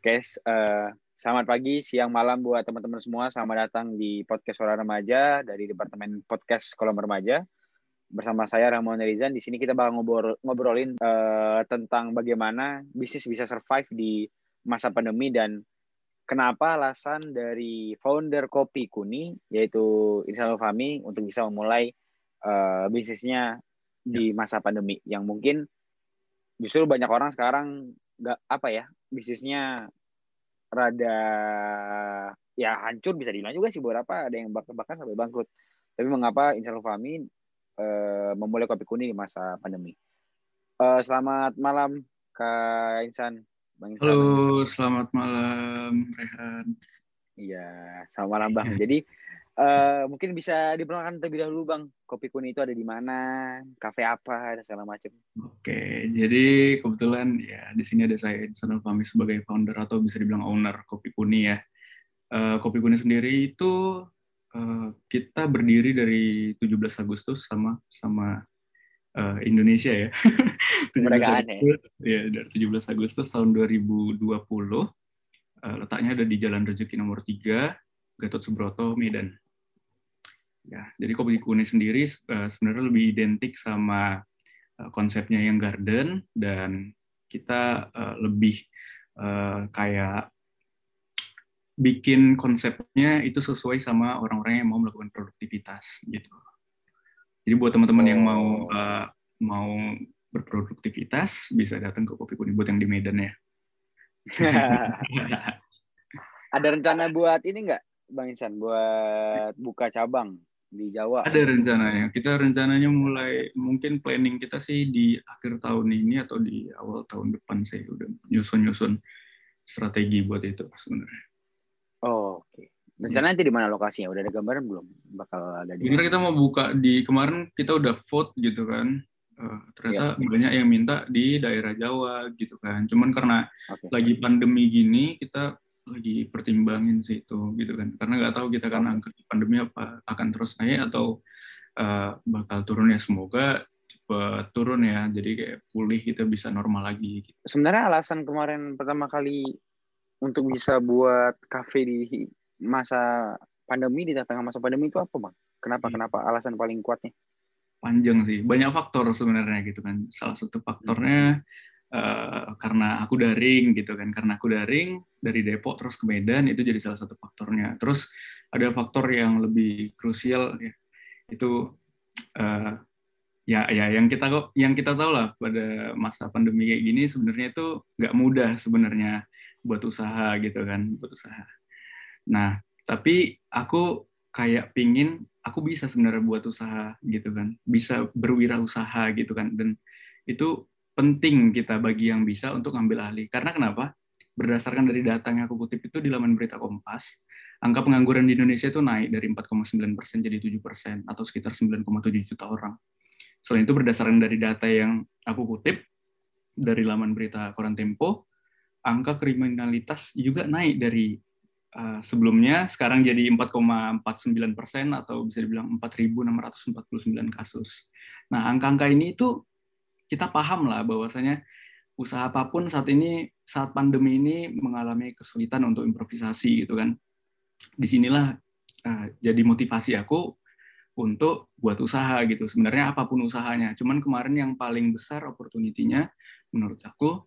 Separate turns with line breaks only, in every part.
Oke, uh, selamat pagi, siang, malam buat teman-teman semua. Selamat datang di podcast Suara Remaja dari Departemen Podcast Kolom Remaja. Bersama saya Ramon Rizan. Di sini kita bakal ngobrol, ngobrolin uh, tentang bagaimana bisnis bisa survive di masa pandemi dan kenapa alasan dari founder Kopi Kuni, yaitu Insya Fami, untuk bisa memulai uh, bisnisnya di masa pandemi. Yang mungkin justru banyak orang sekarang nggak apa ya bisnisnya rada ya hancur bisa dibilang juga sih beberapa ada yang bahkan sampai bangkrut. Tapi mengapa Insan Fahmi uh, memulai kopi kuning di masa pandemi? Uh, selamat malam Kak Insan.
Bang Insan halo selamat malam Rehan.
Iya selamat malam Bang. Jadi Uh, mungkin bisa diperkenalkan terlebih dahulu bang. Kopi kuning itu ada di mana kafe apa dan segala macam.
Oke jadi kebetulan ya di sini ada saya Insanul Fahmi sebagai founder atau bisa dibilang owner kopi kuning ya. Uh, kopi kuning sendiri itu uh, kita berdiri dari 17 Agustus sama sama uh, Indonesia ya. 17 Agustus, ya. ya dari 17 Agustus tahun 2020 uh, letaknya ada di Jalan Rezeki nomor 3 Gatot Subroto Medan Ya, jadi kopi kuning sendiri uh, sebenarnya lebih identik sama uh, konsepnya yang garden dan kita uh, lebih uh, kayak bikin konsepnya itu sesuai sama orang-orang yang mau melakukan produktivitas gitu. Jadi buat teman-teman oh. yang mau uh, mau berproduktivitas bisa datang ke kopi kuning buat yang di Medan ya.
Ada rencana buat ini nggak, Bang Insan, buat buka cabang? Di Jawa?
Ada rencananya. Kita rencananya mulai mungkin planning kita sih di akhir tahun ini atau di awal tahun depan sih udah nyusun-nyusun strategi buat itu sebenarnya.
Oh, oke. Okay. Rencananya nanti di mana lokasinya? Udah ada gambaran belum? Bakal ada di
Kita mau buka di kemarin kita udah vote gitu kan. Uh, ternyata ya. banyak yang minta di daerah Jawa gitu kan. Cuman karena okay. lagi pandemi gini kita lagi pertimbangin sih itu gitu kan. Karena nggak tahu kita kan angka pandemi apa akan terus naik atau uh, bakal turun ya. Semoga cepat turun ya. Jadi kayak pulih kita bisa normal lagi gitu.
sebenarnya alasan kemarin pertama kali untuk bisa buat kafe di masa pandemi di tengah masa pandemi itu apa bang? Kenapa hmm. kenapa alasan paling kuatnya?
Panjang sih. Banyak faktor sebenarnya gitu kan. Salah satu faktornya hmm Uh, karena aku daring gitu kan. Karena aku daring dari Depok terus ke Medan itu jadi salah satu faktornya. Terus ada faktor yang lebih krusial ya itu uh, ya ya yang kita kok yang kita tahu lah pada masa pandemi kayak gini sebenarnya itu nggak mudah sebenarnya buat usaha gitu kan buat usaha. Nah tapi aku kayak pingin aku bisa sebenarnya buat usaha gitu kan. Bisa berwirausaha gitu kan. Dan itu penting kita bagi yang bisa untuk ngambil alih. Karena kenapa? Berdasarkan dari data yang aku kutip itu di laman berita Kompas, angka pengangguran di Indonesia itu naik dari 4,9 persen jadi 7 persen atau sekitar 9,7 juta orang. Selain itu berdasarkan dari data yang aku kutip dari laman berita Koran Tempo, angka kriminalitas juga naik dari uh, sebelumnya sekarang jadi 4,49 persen atau bisa dibilang 4.649 kasus. Nah angka-angka ini itu kita paham lah bahwasanya usaha apa pun saat ini saat pandemi ini mengalami kesulitan untuk improvisasi gitu kan. Di sinilah uh, jadi motivasi aku untuk buat usaha gitu. Sebenarnya apa pun usahanya. Cuman kemarin yang paling besar opportunity-nya menurut aku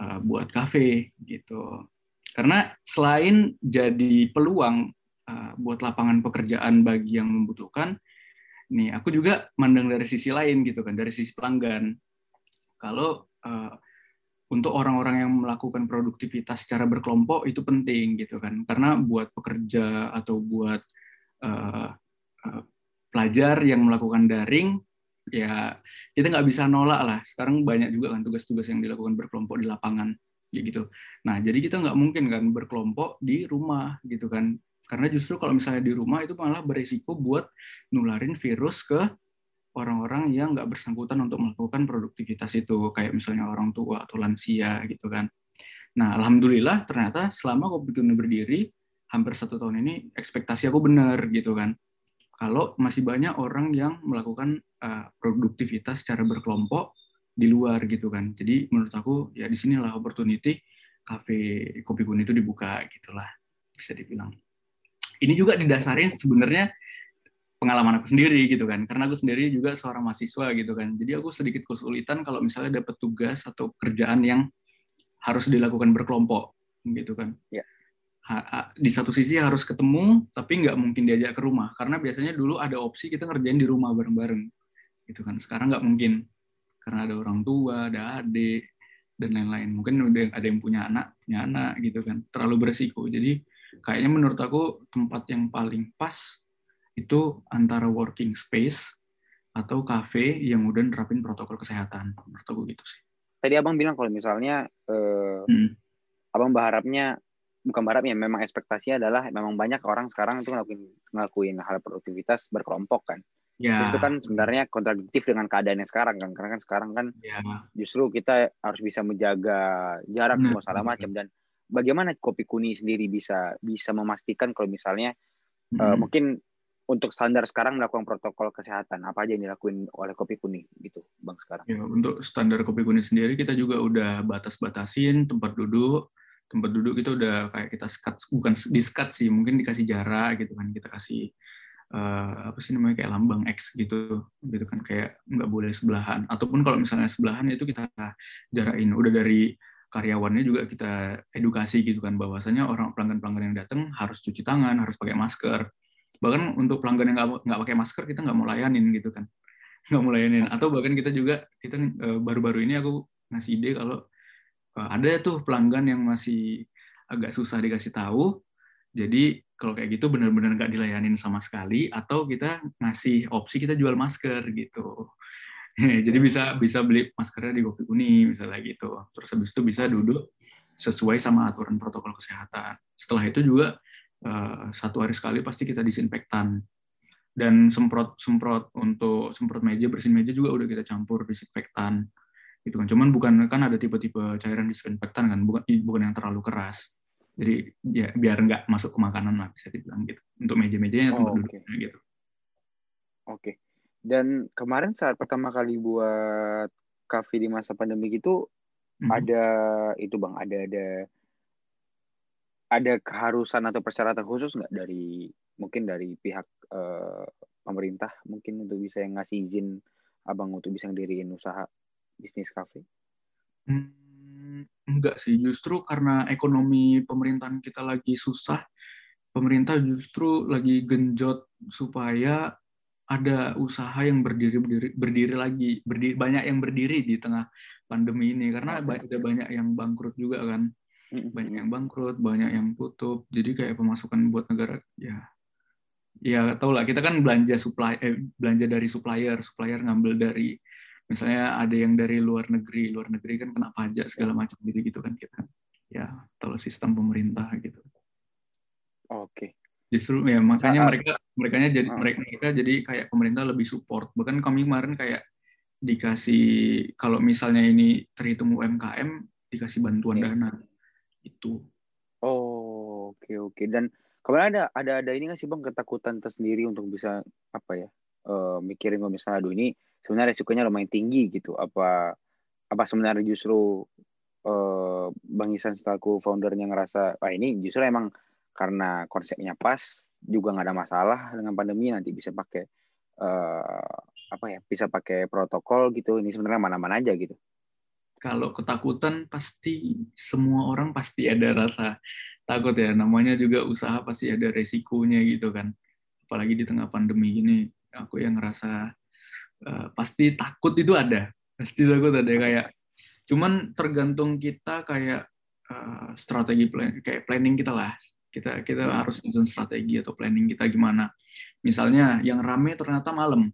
uh, buat kafe gitu. Karena selain jadi peluang uh, buat lapangan pekerjaan bagi yang membutuhkan, nih aku juga mandang dari sisi lain gitu kan, dari sisi pelanggan kalau uh, untuk orang-orang yang melakukan produktivitas secara berkelompok itu penting gitu kan. Karena buat pekerja atau buat uh, uh, pelajar yang melakukan daring ya kita nggak bisa nolak lah. Sekarang banyak juga kan tugas-tugas yang dilakukan berkelompok di lapangan gitu. Nah jadi kita nggak mungkin kan berkelompok di rumah gitu kan. Karena justru kalau misalnya di rumah itu malah beresiko buat nularin virus ke orang-orang yang nggak bersangkutan untuk melakukan produktivitas itu kayak misalnya orang tua atau lansia gitu kan. Nah alhamdulillah ternyata selama Kopi Kuning berdiri hampir satu tahun ini ekspektasi aku benar gitu kan. Kalau masih banyak orang yang melakukan uh, produktivitas secara berkelompok di luar gitu kan. Jadi menurut aku ya di sinilah opportunity kafe kopi kuning itu dibuka gitulah bisa dibilang. Ini juga didasari sebenarnya pengalaman aku sendiri gitu kan. Karena aku sendiri juga seorang mahasiswa gitu kan. Jadi aku sedikit kesulitan kalau misalnya dapat tugas atau kerjaan yang harus dilakukan berkelompok gitu kan.
Ya.
di satu sisi harus ketemu tapi nggak mungkin diajak ke rumah. Karena biasanya dulu ada opsi kita ngerjain di rumah bareng-bareng gitu kan. Sekarang nggak mungkin. Karena ada orang tua ada adik dan lain-lain. Mungkin udah ada yang punya anak punya anak gitu kan. Terlalu beresiko. Jadi kayaknya menurut aku tempat yang paling pas itu antara working space atau cafe yang udah nerapin protokol kesehatan menurut aku gitu sih.
Tadi abang bilang kalau misalnya eh, hmm. abang berharapnya bukan berharapnya memang ekspektasinya adalah memang banyak orang sekarang itu ngelakuin ngelakuin hal produktivitas berkelompok kan. Ya. Itu kan sebenarnya kontradiktif dengan keadaannya sekarang kan karena kan sekarang kan ya. justru kita harus bisa menjaga jarak nah, segala macam dan bagaimana kopi kuni sendiri bisa bisa memastikan kalau misalnya hmm. uh, mungkin untuk standar sekarang melakukan protokol kesehatan apa aja yang dilakuin oleh kopi kuning gitu bang sekarang?
Ya, untuk standar kopi kuning sendiri kita juga udah batas-batasin tempat duduk. Tempat duduk itu udah kayak kita skat bukan di skat sih mungkin dikasih jarak gitu kan kita kasih uh, apa sih namanya kayak lambang X gitu gitu kan kayak nggak boleh sebelahan. Ataupun kalau misalnya sebelahan itu kita jarakin udah dari karyawannya juga kita edukasi gitu kan bahwasanya orang pelanggan-pelanggan yang datang harus cuci tangan harus pakai masker bahkan untuk pelanggan yang nggak pakai masker kita nggak mau layanin gitu kan. Nggak mau layanin. Atau bahkan kita juga kita eh, baru-baru ini aku ngasih ide kalau eh, ada tuh pelanggan yang masih agak susah dikasih tahu. Jadi kalau kayak gitu benar-benar nggak dilayanin sama sekali atau kita ngasih opsi kita jual masker gitu. Jadi bisa bisa beli maskernya di Kopi Uni misalnya gitu. Terus habis itu bisa duduk sesuai sama aturan protokol kesehatan. Setelah itu juga satu hari sekali pasti kita disinfektan. Dan semprot semprot untuk semprot meja bersihin meja juga udah kita campur disinfektan. Gitu kan. Cuman bukan kan ada tipe-tipe cairan disinfektan kan. Bukan bukan yang terlalu keras. Jadi ya biar nggak masuk ke makanan lah bisa dibilang gitu. Untuk meja-mejanya
oh, tempat okay. duduknya gitu. Oke. Okay. dan kemarin saat pertama kali buat kafe di masa pandemi gitu mm -hmm. ada itu bang ada ada ada keharusan atau persyaratan khusus nggak dari mungkin dari pihak uh, pemerintah mungkin untuk bisa yang ngasih izin abang untuk bisa ngediriin usaha bisnis kafe?
Hmm, enggak sih, justru karena ekonomi pemerintahan kita lagi susah, pemerintah justru lagi genjot supaya ada usaha yang berdiri berdiri, berdiri lagi, berdiri, banyak yang berdiri di tengah pandemi ini. Karena ada banyak yang bangkrut juga kan banyak yang bangkrut, banyak yang tutup. Jadi kayak pemasukan buat negara ya ya tau lah kita kan belanja supply eh, belanja dari supplier, supplier ngambil dari misalnya ada yang dari luar negeri, luar negeri kan kena pajak segala macam gitu gitu kan kita. Ya, tahu sistem pemerintah gitu.
Oke.
Justru ya makanya mereka mereka jadi mereka, mereka jadi kayak pemerintah lebih support. Bahkan kami kemarin kayak dikasih kalau misalnya ini terhitung UMKM dikasih bantuan yeah. dana itu.
Oh, oke okay, oke. Okay. Dan kemarin ada ada ada ini nggak sih bang ketakutan tersendiri untuk bisa apa ya uh, mikirin kalau misalnya aduh ini sebenarnya resikonya lumayan tinggi gitu. Apa apa sebenarnya justru uh, bang Isan selaku foundernya ngerasa ah ini justru emang karena konsepnya pas juga nggak ada masalah dengan pandemi nanti bisa pakai uh, apa ya bisa pakai protokol gitu ini sebenarnya mana-mana aja gitu
kalau ketakutan pasti semua orang pasti ada rasa takut ya. Namanya juga usaha pasti ada resikonya gitu kan. Apalagi di tengah pandemi ini, aku yang ngerasa uh, pasti takut itu ada. Pasti takut ada kayak. Cuman tergantung kita kayak uh, strategi plan, kayak planning kita lah. Kita kita harus nyusun strategi atau planning kita gimana. Misalnya yang rame ternyata malam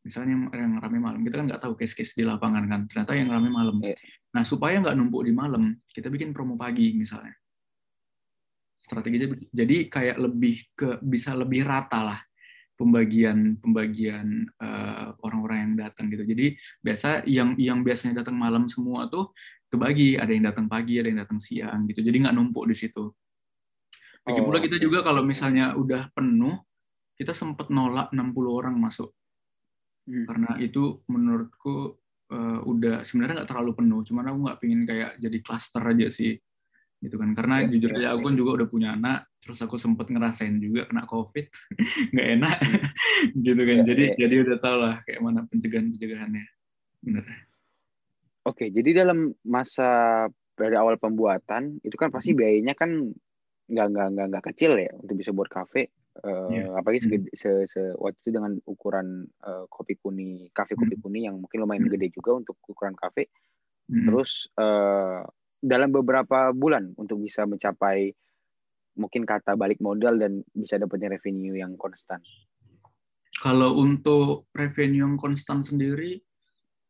misalnya yang rame malam kita kan nggak tahu case-case di lapangan kan ternyata yang rame malam. Iya. nah supaya nggak numpuk di malam kita bikin promo pagi misalnya. Strateginya jadi kayak lebih ke bisa lebih rata lah pembagian pembagian uh, orang-orang yang datang gitu. Jadi biasa yang yang biasanya datang malam semua tuh kebagi ada yang datang pagi ada yang datang siang gitu. Jadi nggak numpuk di situ. Lagi pula oh, kita juga kalau misalnya udah penuh kita sempat nolak 60 orang masuk hmm. karena itu menurutku uh, udah sebenarnya nggak terlalu penuh, cuman aku nggak pingin kayak jadi klaster aja sih gitu kan karena ya, jujur ya, aja aku kan juga udah punya anak terus aku sempet ngerasain juga kena covid nggak enak gitu kan ya, jadi ya. jadi udah tau lah kayak mana pencegahan pencegahannya bener
oke jadi dalam masa dari awal pembuatan itu kan pasti hmm. biayanya kan nggak nggak nggak nggak kecil ya untuk bisa buat kafe uh, ya. apalagi hmm. se, se waktu itu dengan ukuran uh, kopi kuni kafe kopi hmm. kuni yang mungkin lumayan hmm. gede juga untuk ukuran kafe hmm. terus uh, dalam beberapa bulan untuk bisa mencapai mungkin kata balik modal dan bisa dapatnya revenue yang konstan?
Kalau untuk revenue yang konstan sendiri,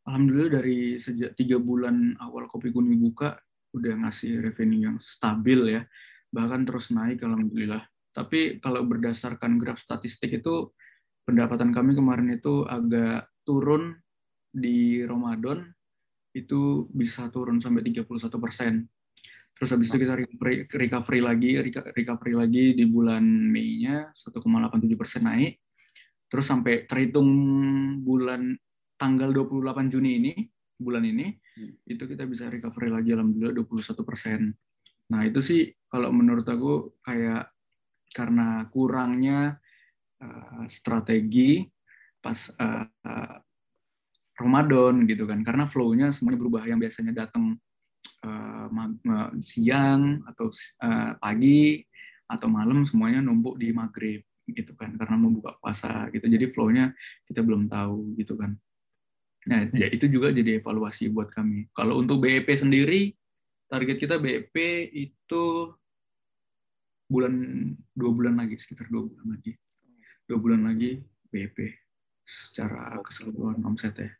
alhamdulillah dari sejak tiga bulan awal kopi kuning buka udah ngasih revenue yang stabil ya, bahkan terus naik alhamdulillah. Tapi kalau berdasarkan graf statistik itu pendapatan kami kemarin itu agak turun di Ramadan itu bisa turun sampai 31 persen. Terus habis itu kita recovery, recovery lagi, recovery lagi di bulan Mei-nya 1,87 persen naik. Terus sampai terhitung bulan tanggal 28 Juni ini, bulan ini, hmm. itu kita bisa recovery lagi alhamdulillah 21 persen. Nah itu sih kalau menurut aku kayak karena kurangnya uh, strategi pas uh, Ramadan gitu kan. Karena flow-nya semuanya berubah. Yang biasanya datang uh, siang atau uh, pagi atau malam semuanya numpuk di maghrib gitu kan. Karena mau buka puasa gitu. Jadi flow-nya kita belum tahu gitu kan. Nah ya itu juga jadi evaluasi buat kami. Kalau untuk BEP sendiri target kita BEP itu bulan dua bulan lagi sekitar dua bulan lagi. Dua bulan lagi BEP secara keseluruhan omset ya.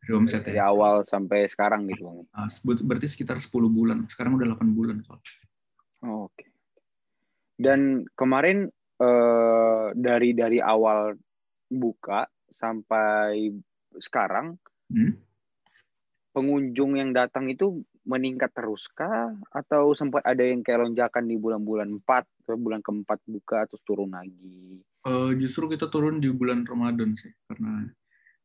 Dari omset dari ya? awal sampai sekarang gitu bang?
Nah, berarti sekitar 10 bulan. Sekarang udah 8 bulan
oh, oke. Okay. dan kemarin eh, dari dari awal buka sampai sekarang hmm? pengunjung yang datang itu meningkat terus kah atau sempat ada yang kayak lonjakan di bulan-bulan 4 atau bulan keempat buka terus turun lagi?
Uh, justru kita turun di bulan Ramadan sih karena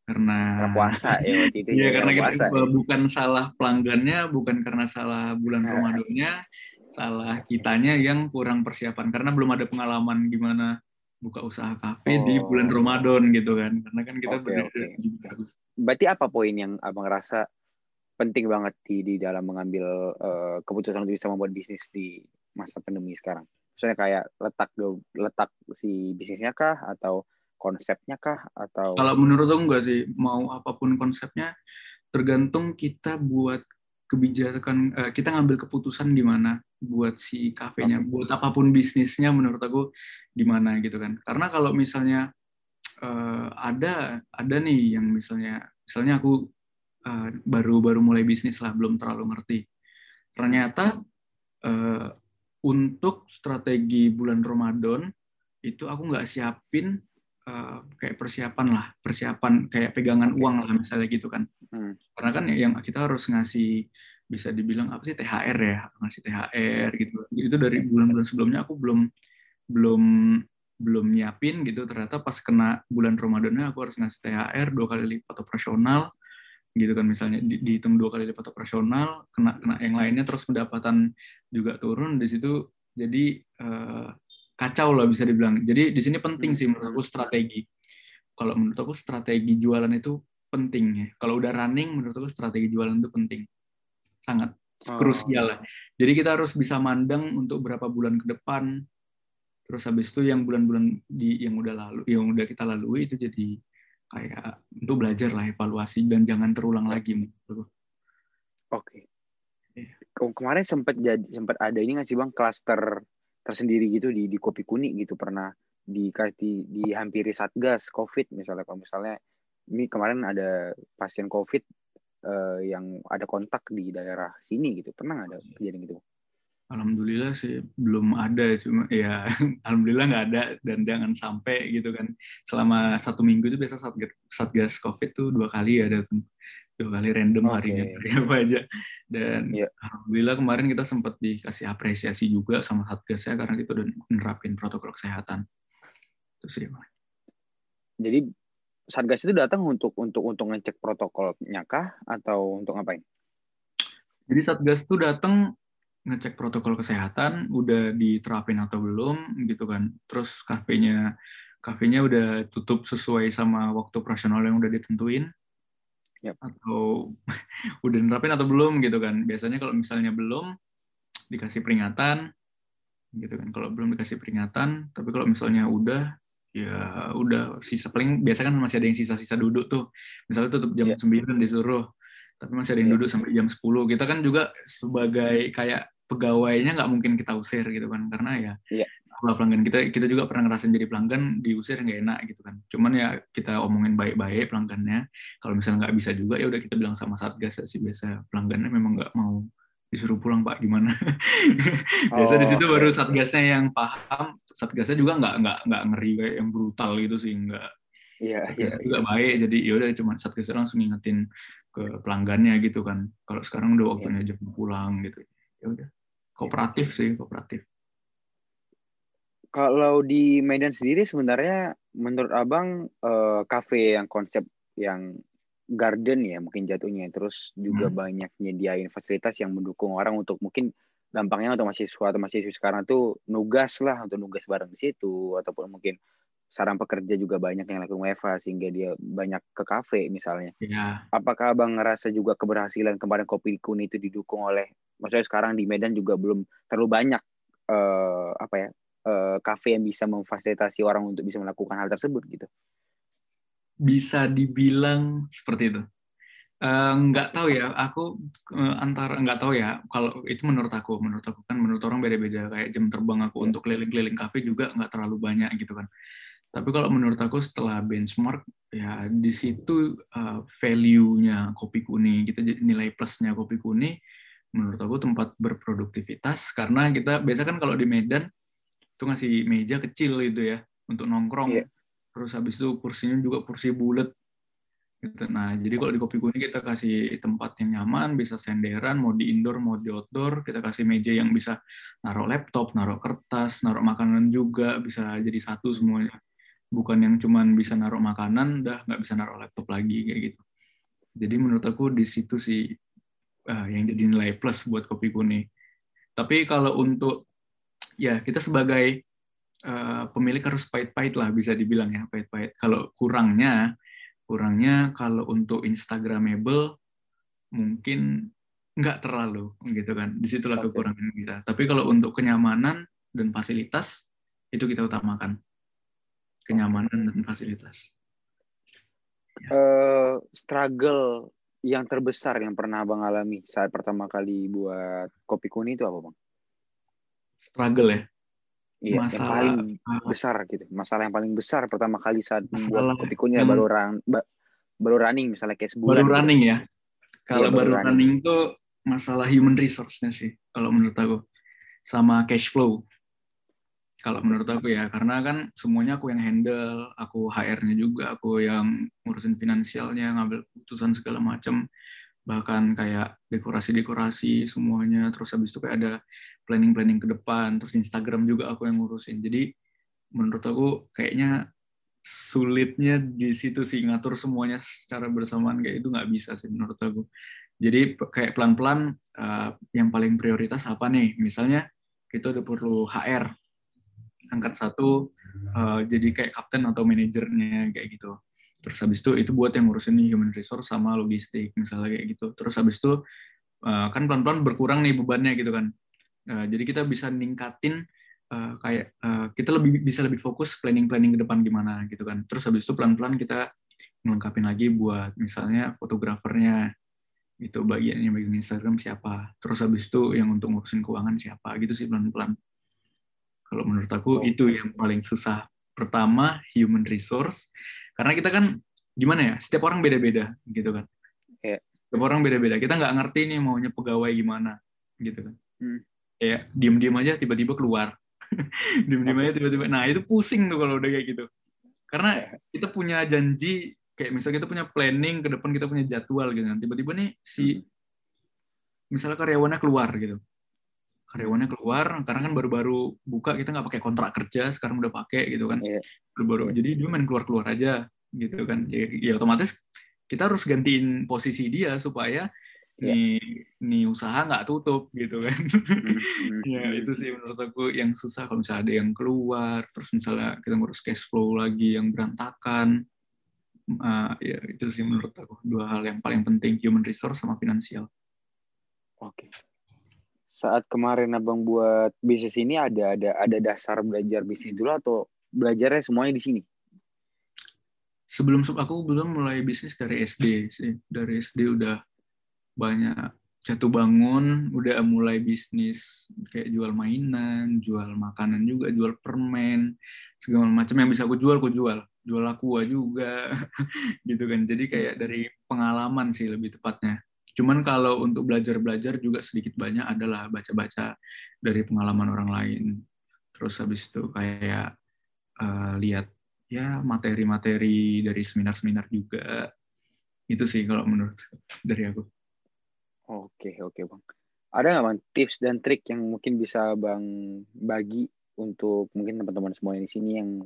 karena,
karena puasa ya waktu itu.
Iya, ya, karena kita puasa, ya. bukan salah pelanggannya, bukan karena salah bulan nah. Ramadannya, salah kitanya yang kurang persiapan karena belum ada pengalaman gimana buka usaha kafe oh. di bulan Ramadan gitu kan. Karena kan kita okay, okay.
Berarti apa poin yang Abang rasa penting banget di di dalam mengambil uh, keputusan untuk bisa membuat bisnis di masa pandemi sekarang? Misalnya kayak letak letak si bisnisnya kah atau konsepnya kah atau
kalau menurut aku enggak sih. Mau apa pun konsepnya tergantung kita buat kebijakan uh, kita ngambil keputusan gimana buat si kafenya buat apa pun bisnisnya menurut aku gimana gitu kan. Karena kalau misalnya uh, ada ada nih yang misalnya misalnya aku uh, baru baru mulai bisnis lah belum terlalu ngerti ternyata uh, untuk strategi bulan Ramadan itu aku nggak siapin Eh, kayak persiapan lah, persiapan kayak pegangan uang lah misalnya gitu kan. Hmm. Karena kan yang kita harus ngasih bisa dibilang apa sih THR ya, ngasih THR gitu. Itu dari bulan-bulan sebelumnya aku belum belum belum nyiapin gitu. Ternyata pas kena bulan Ramadannya aku harus ngasih THR dua kali lipat operasional gitu kan misalnya di, dihitung dua kali lipat operasional kena kena yang lainnya terus pendapatan juga turun di situ jadi uh, kacau lah bisa dibilang. Jadi di sini penting sih menurut aku strategi. Kalau menurut aku strategi jualan itu penting ya. Kalau udah running menurut aku strategi jualan itu penting. Sangat oh. krusial lah. Jadi kita harus bisa mandang untuk berapa bulan ke depan. Terus habis itu yang bulan-bulan di yang udah lalu yang udah kita lalui itu jadi kayak untuk belajar lah evaluasi dan jangan terulang lagi
Oke. Okay. Iya. Kemarin sempat jadi sempat ada ini nggak sih bang klaster tersendiri gitu di di kopi kuning gitu pernah di di dihampiri satgas covid misalnya kalau misalnya ini kemarin ada pasien covid uh, yang ada kontak di daerah sini gitu pernah ada kejadian gitu
Alhamdulillah sih belum ada. Cuma ya alhamdulillah nggak ada dan jangan sampai gitu kan. Selama satu minggu itu biasa satgas satgas covid tuh dua kali ada tuh. Dua kali random okay. harinya hari apa aja. Dan yeah. alhamdulillah kemarin kita sempat dikasih apresiasi juga sama satgas ya karena kita udah nerapin protokol kesehatan. Itu sih
jadi satgas itu datang untuk untuk untuk ngecek protokolnya kah? Atau untuk ngapain?
Jadi satgas itu datang ngecek protokol kesehatan udah diterapin atau belum gitu kan. Terus kafenya kafenya udah tutup sesuai sama waktu operasional yang udah ditentuin. Yep. Atau udah nerapin atau belum gitu kan. Biasanya kalau misalnya belum dikasih peringatan gitu kan. Kalau belum dikasih peringatan, tapi kalau misalnya udah ya udah sisa paling biasa kan masih ada yang sisa-sisa duduk tuh. Misalnya tutup jam yeah. 9 disuruh tapi masih ada yang iya. duduk sampai jam 10. Kita kan juga sebagai kayak pegawainya nggak mungkin kita usir gitu kan karena ya yeah. pelanggan kita kita juga pernah ngerasain jadi pelanggan diusir nggak enak gitu kan cuman ya kita omongin baik-baik pelanggannya kalau misalnya nggak bisa juga ya udah kita bilang sama satgas sih biasa pelanggannya memang nggak mau disuruh pulang pak gimana biasa oh, di situ baru satgasnya yang paham satgasnya juga nggak nggak nggak ngeri kayak yang brutal gitu sih nggak Iya, iya. Juga baik, jadi ya udah cuma satgasnya langsung ngingetin ke pelanggannya gitu kan. Kalau sekarang udah waktunya yeah. jam pulang gitu. Ya udah. Kooperatif sih, kooperatif.
Kalau di Medan sendiri sebenarnya menurut Abang uh, kafe yang konsep yang garden ya mungkin jatuhnya terus juga hmm. banyak nyediain fasilitas yang mendukung orang untuk mungkin gampangnya untuk mahasiswa atau mahasiswa sekarang tuh nugas lah untuk nugas bareng di situ ataupun mungkin saran pekerja juga banyak yang lakukan WFA sehingga dia banyak ke kafe misalnya. Ya. Apakah abang ngerasa juga keberhasilan kemarin kopi kuning itu didukung oleh, maksudnya sekarang di Medan juga belum terlalu banyak uh, apa ya uh, kafe yang bisa memfasilitasi orang untuk bisa melakukan hal tersebut gitu.
Bisa dibilang seperti itu. Uh, nggak tahu ya, aku uh, antara nggak tahu ya. Kalau itu menurut aku, menurut aku kan menurut orang beda-beda. Kayak jam terbang aku ya. untuk keliling-keliling kafe juga nggak terlalu banyak gitu kan tapi kalau menurut aku setelah benchmark ya di situ uh, value-nya kopi kuning kita nilai plusnya kopi kuning menurut aku tempat berproduktivitas karena kita biasa kan kalau di Medan itu ngasih meja kecil gitu ya untuk nongkrong yeah. terus habis itu kursinya juga kursi bulat gitu. Nah, jadi kalau di kopi kuning kita kasih tempat yang nyaman, bisa senderan, mau di indoor, mau di outdoor, kita kasih meja yang bisa naruh laptop, naruh kertas, naruh makanan juga, bisa jadi satu semuanya bukan yang cuman bisa naruh makanan dah nggak bisa naruh laptop lagi kayak gitu. Jadi menurut aku di situ sih uh, yang jadi nilai plus buat kopi kuning. Tapi kalau untuk ya kita sebagai uh, pemilik harus pahit-pahit lah bisa dibilang ya pahit-pahit. Kalau kurangnya kurangnya kalau untuk instagramable mungkin nggak terlalu gitu kan. Di situlah okay. kekurangan kita. Tapi kalau untuk kenyamanan dan fasilitas itu kita utamakan kenyamanan dan fasilitas.
Uh, struggle yang terbesar yang pernah abang alami saat pertama kali buat kopi kuning itu apa bang?
Struggle ya.
Iya, masalah, yang paling uh, besar gitu. Masalah yang paling besar pertama kali saat membuat kopi kuning baru run, ba, baru running misalnya kayak sebulan.
Baru gitu. running ya. Kalau ya, baru, baru running itu masalah human resource-nya sih kalau menurut aku. Sama cash flow kalau menurut aku ya karena kan semuanya aku yang handle aku HR-nya juga aku yang ngurusin finansialnya ngambil keputusan segala macam bahkan kayak dekorasi-dekorasi semuanya terus habis itu kayak ada planning-planning ke depan terus Instagram juga aku yang ngurusin. Jadi menurut aku kayaknya sulitnya di situ sih ngatur semuanya secara bersamaan kayak itu nggak bisa sih menurut aku. Jadi kayak pelan-pelan uh, yang paling prioritas apa nih? Misalnya kita udah perlu HR angkat satu uh, jadi kayak kapten atau manajernya kayak gitu. Terus habis itu itu buat yang ngurusin human resource sama logistik misalnya kayak gitu. Terus habis itu uh, kan pelan-pelan berkurang nih bebannya gitu kan. Uh, jadi kita bisa ningkatin uh, kayak uh, kita lebih bisa lebih fokus planning planning ke depan gimana gitu kan. Terus habis itu pelan-pelan kita melengkapi lagi buat misalnya fotografernya itu bagiannya bagian Instagram siapa. Terus habis itu yang untuk ngurusin keuangan siapa gitu sih pelan-pelan kalau menurut aku oh. itu yang paling susah. Pertama, human resource. Karena kita kan gimana ya, setiap orang beda-beda gitu kan. Yeah. Setiap orang beda-beda. Kita nggak ngerti nih maunya pegawai gimana gitu kan. Hmm. Kayak diem-diem aja tiba-tiba keluar. diem-diem aja tiba-tiba. Nah itu pusing tuh kalau udah kayak gitu. Karena iya. kita punya janji, kayak misalnya kita punya planning, ke depan kita punya jadwal gitu kan. Tiba-tiba nih si hmm. misalnya karyawannya keluar gitu karyawannya keluar karena kan baru-baru buka kita nggak pakai kontrak kerja sekarang udah pakai gitu kan yeah. baru-baru jadi dia main keluar-keluar aja gitu kan ya, ya otomatis kita harus gantiin posisi dia supaya yeah. nih nih usaha nggak tutup gitu kan mm-hmm. ya itu sih menurut aku yang susah kalau misalnya ada yang keluar terus misalnya kita ngurus cash flow lagi yang berantakan uh, ya itu sih menurut aku dua hal yang paling penting human resource sama finansial
oke okay. Saat kemarin abang buat bisnis ini ada ada ada dasar belajar bisnis dulu atau belajarnya semuanya di sini?
Sebelum aku belum mulai bisnis dari SD sih. Dari SD udah banyak jatuh bangun udah mulai bisnis kayak jual mainan jual makanan juga jual permen segala macam. Yang bisa aku jual aku jual. Jual aqua juga gitu kan. Jadi kayak dari pengalaman sih lebih tepatnya cuman kalau untuk belajar belajar juga sedikit banyak adalah baca baca dari pengalaman orang lain. Terus habis itu kayak uh, lihat ya materi-materi dari seminar-seminar juga. Itu sih kalau menurut dari aku.
Oke, oke Bang. Ada nggak Bang tips dan trik yang mungkin bisa Bang bagi untuk mungkin teman-teman semua di sini yang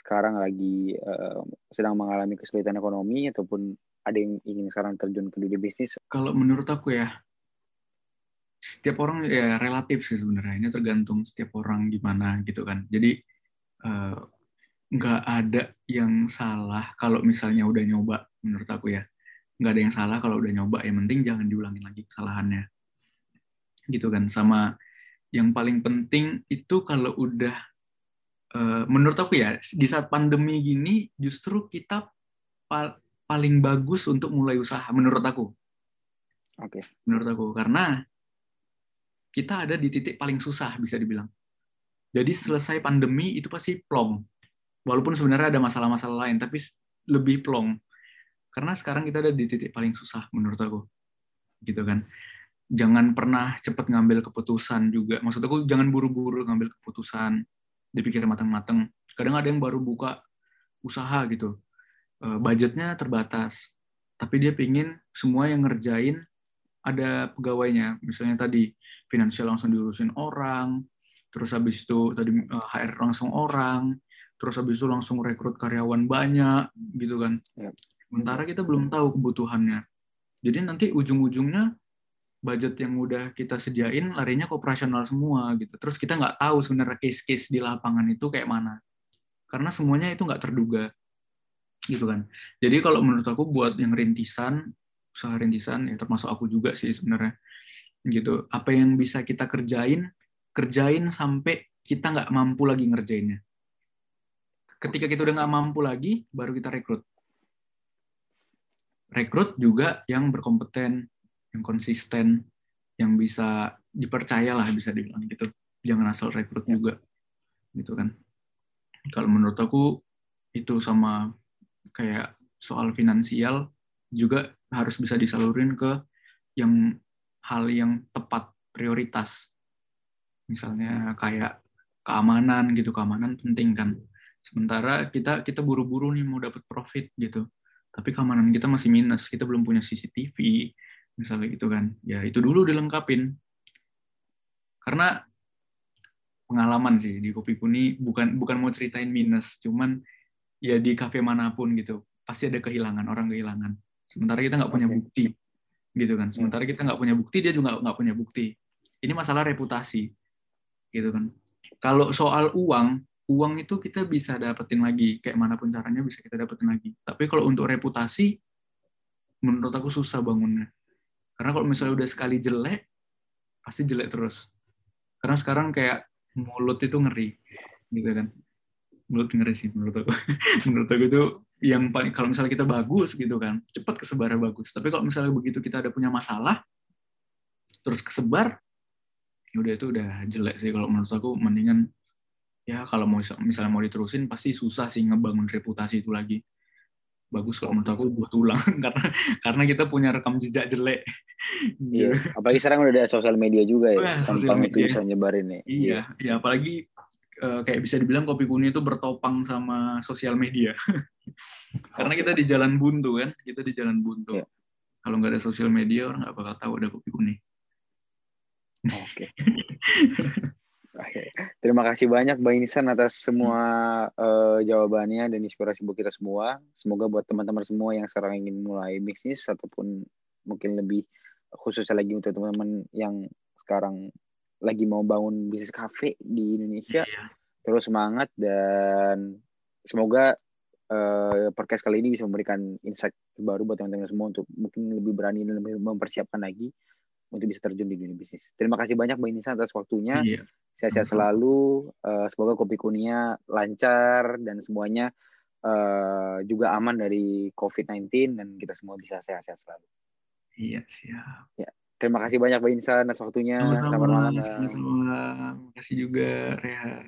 sekarang lagi uh, sedang mengalami kesulitan ekonomi ataupun ada yang ingin sekarang terjun ke dunia bisnis?
Kalau menurut aku ya, setiap orang ya relatif sih sebenarnya. Ini tergantung setiap orang gimana gitu kan. Jadi uh, nggak ada yang salah kalau misalnya udah nyoba menurut aku ya nggak ada yang salah kalau udah nyoba yang penting jangan diulangin lagi kesalahannya gitu kan sama yang paling penting itu kalau udah uh, menurut aku ya di saat pandemi gini justru kita paling bagus untuk mulai usaha menurut aku
oke okay.
menurut aku karena kita ada di titik paling susah bisa dibilang jadi selesai pandemi itu pasti plong walaupun sebenarnya ada masalah-masalah lain tapi lebih plong karena sekarang kita ada di titik paling susah menurut aku. Gitu kan. Jangan pernah cepat ngambil keputusan juga. Maksud aku jangan buru-buru ngambil keputusan, dipikir matang-matang. Kadang ada yang baru buka usaha gitu. Eh, budgetnya terbatas. Tapi dia pingin semua yang ngerjain ada pegawainya. Misalnya tadi finansial langsung diurusin orang, terus habis itu tadi HR eh, langsung orang, terus habis itu langsung rekrut karyawan banyak gitu kan. Ya. Sementara kita belum tahu kebutuhannya. Jadi nanti ujung-ujungnya budget yang udah kita sediain larinya ke operasional semua gitu. Terus kita nggak tahu sebenarnya case-case di lapangan itu kayak mana. Karena semuanya itu nggak terduga. Gitu kan. Jadi kalau menurut aku buat yang rintisan, usaha rintisan ya termasuk aku juga sih sebenarnya. Gitu. Apa yang bisa kita kerjain, kerjain sampai kita nggak mampu lagi ngerjainnya. Ketika kita udah nggak mampu lagi, baru kita rekrut rekrut juga yang berkompeten, yang konsisten, yang bisa dipercaya lah bisa dibilang gitu. Jangan asal rekrut ya. juga, gitu kan. Kalau menurut aku itu sama kayak soal finansial juga harus bisa disalurin ke yang hal yang tepat prioritas. Misalnya kayak keamanan gitu, keamanan penting kan. Sementara kita kita buru-buru nih mau dapat profit gitu tapi keamanan kita masih minus, kita belum punya CCTV, misalnya gitu kan. Ya itu dulu dilengkapin. Karena pengalaman sih di Kopi Kuni bukan bukan mau ceritain minus, cuman ya di kafe mana pun gitu pasti ada kehilangan orang kehilangan. Sementara kita nggak punya bukti, gitu kan. Sementara kita nggak punya bukti, dia juga nggak punya bukti. Ini masalah reputasi, gitu kan. Kalau soal uang, uang itu kita bisa dapetin lagi kayak mana pun caranya bisa kita dapetin lagi tapi kalau untuk reputasi menurut aku susah bangunnya karena kalau misalnya udah sekali jelek pasti jelek terus karena sekarang kayak mulut itu ngeri gitu kan mulut ngeri sih menurut aku. Menurut aku itu yang paling kalau misalnya kita bagus gitu kan cepat kesebar bagus. Tapi kalau misalnya begitu kita ada punya masalah terus kesebar ya udah itu udah jelek sih. Kalau menurut aku mendingan ya kalau mau misalnya mau diterusin pasti susah sih ngebangun reputasi itu lagi. Bagus kalau menurut aku buat ulang karena karena kita punya rekam jejak jelek.
Iya, apalagi sekarang udah ada sosial media juga ya, nah, tampang itu bisa nyebarin
ya. Iya, iya apalagi uh, kayak bisa dibilang kopi kuning itu bertopang sama sosial media. karena kita di jalan buntu kan, kita di jalan buntu. Yeah. Kalau nggak ada sosial media orang nggak bakal tahu ada kopi kuning.
Oke. Okay. Oke. Terima kasih banyak Bang Insan atas semua uh, jawabannya dan inspirasi buat kita semua. Semoga buat teman-teman semua yang sekarang ingin mulai bisnis ataupun mungkin lebih khususnya lagi untuk teman-teman yang sekarang lagi mau bangun bisnis kafe di Indonesia. Iya. Terus semangat dan semoga uh, podcast kali ini bisa memberikan insight baru buat teman-teman semua untuk mungkin lebih berani dan lebih mempersiapkan lagi untuk bisa terjun di dunia bisnis. Terima kasih banyak Bang Insan atas waktunya. Iya. Sehat-sehat selalu. Uh, semoga Kopi Kunia lancar dan semuanya uh, juga aman dari COVID-19 dan kita semua bisa sehat-sehat selalu.
Iya, siap.
Ya. Terima kasih banyak Bang Insan atas waktunya.
Sama-sama. Sama-sama. Terima kasih juga, Rehan.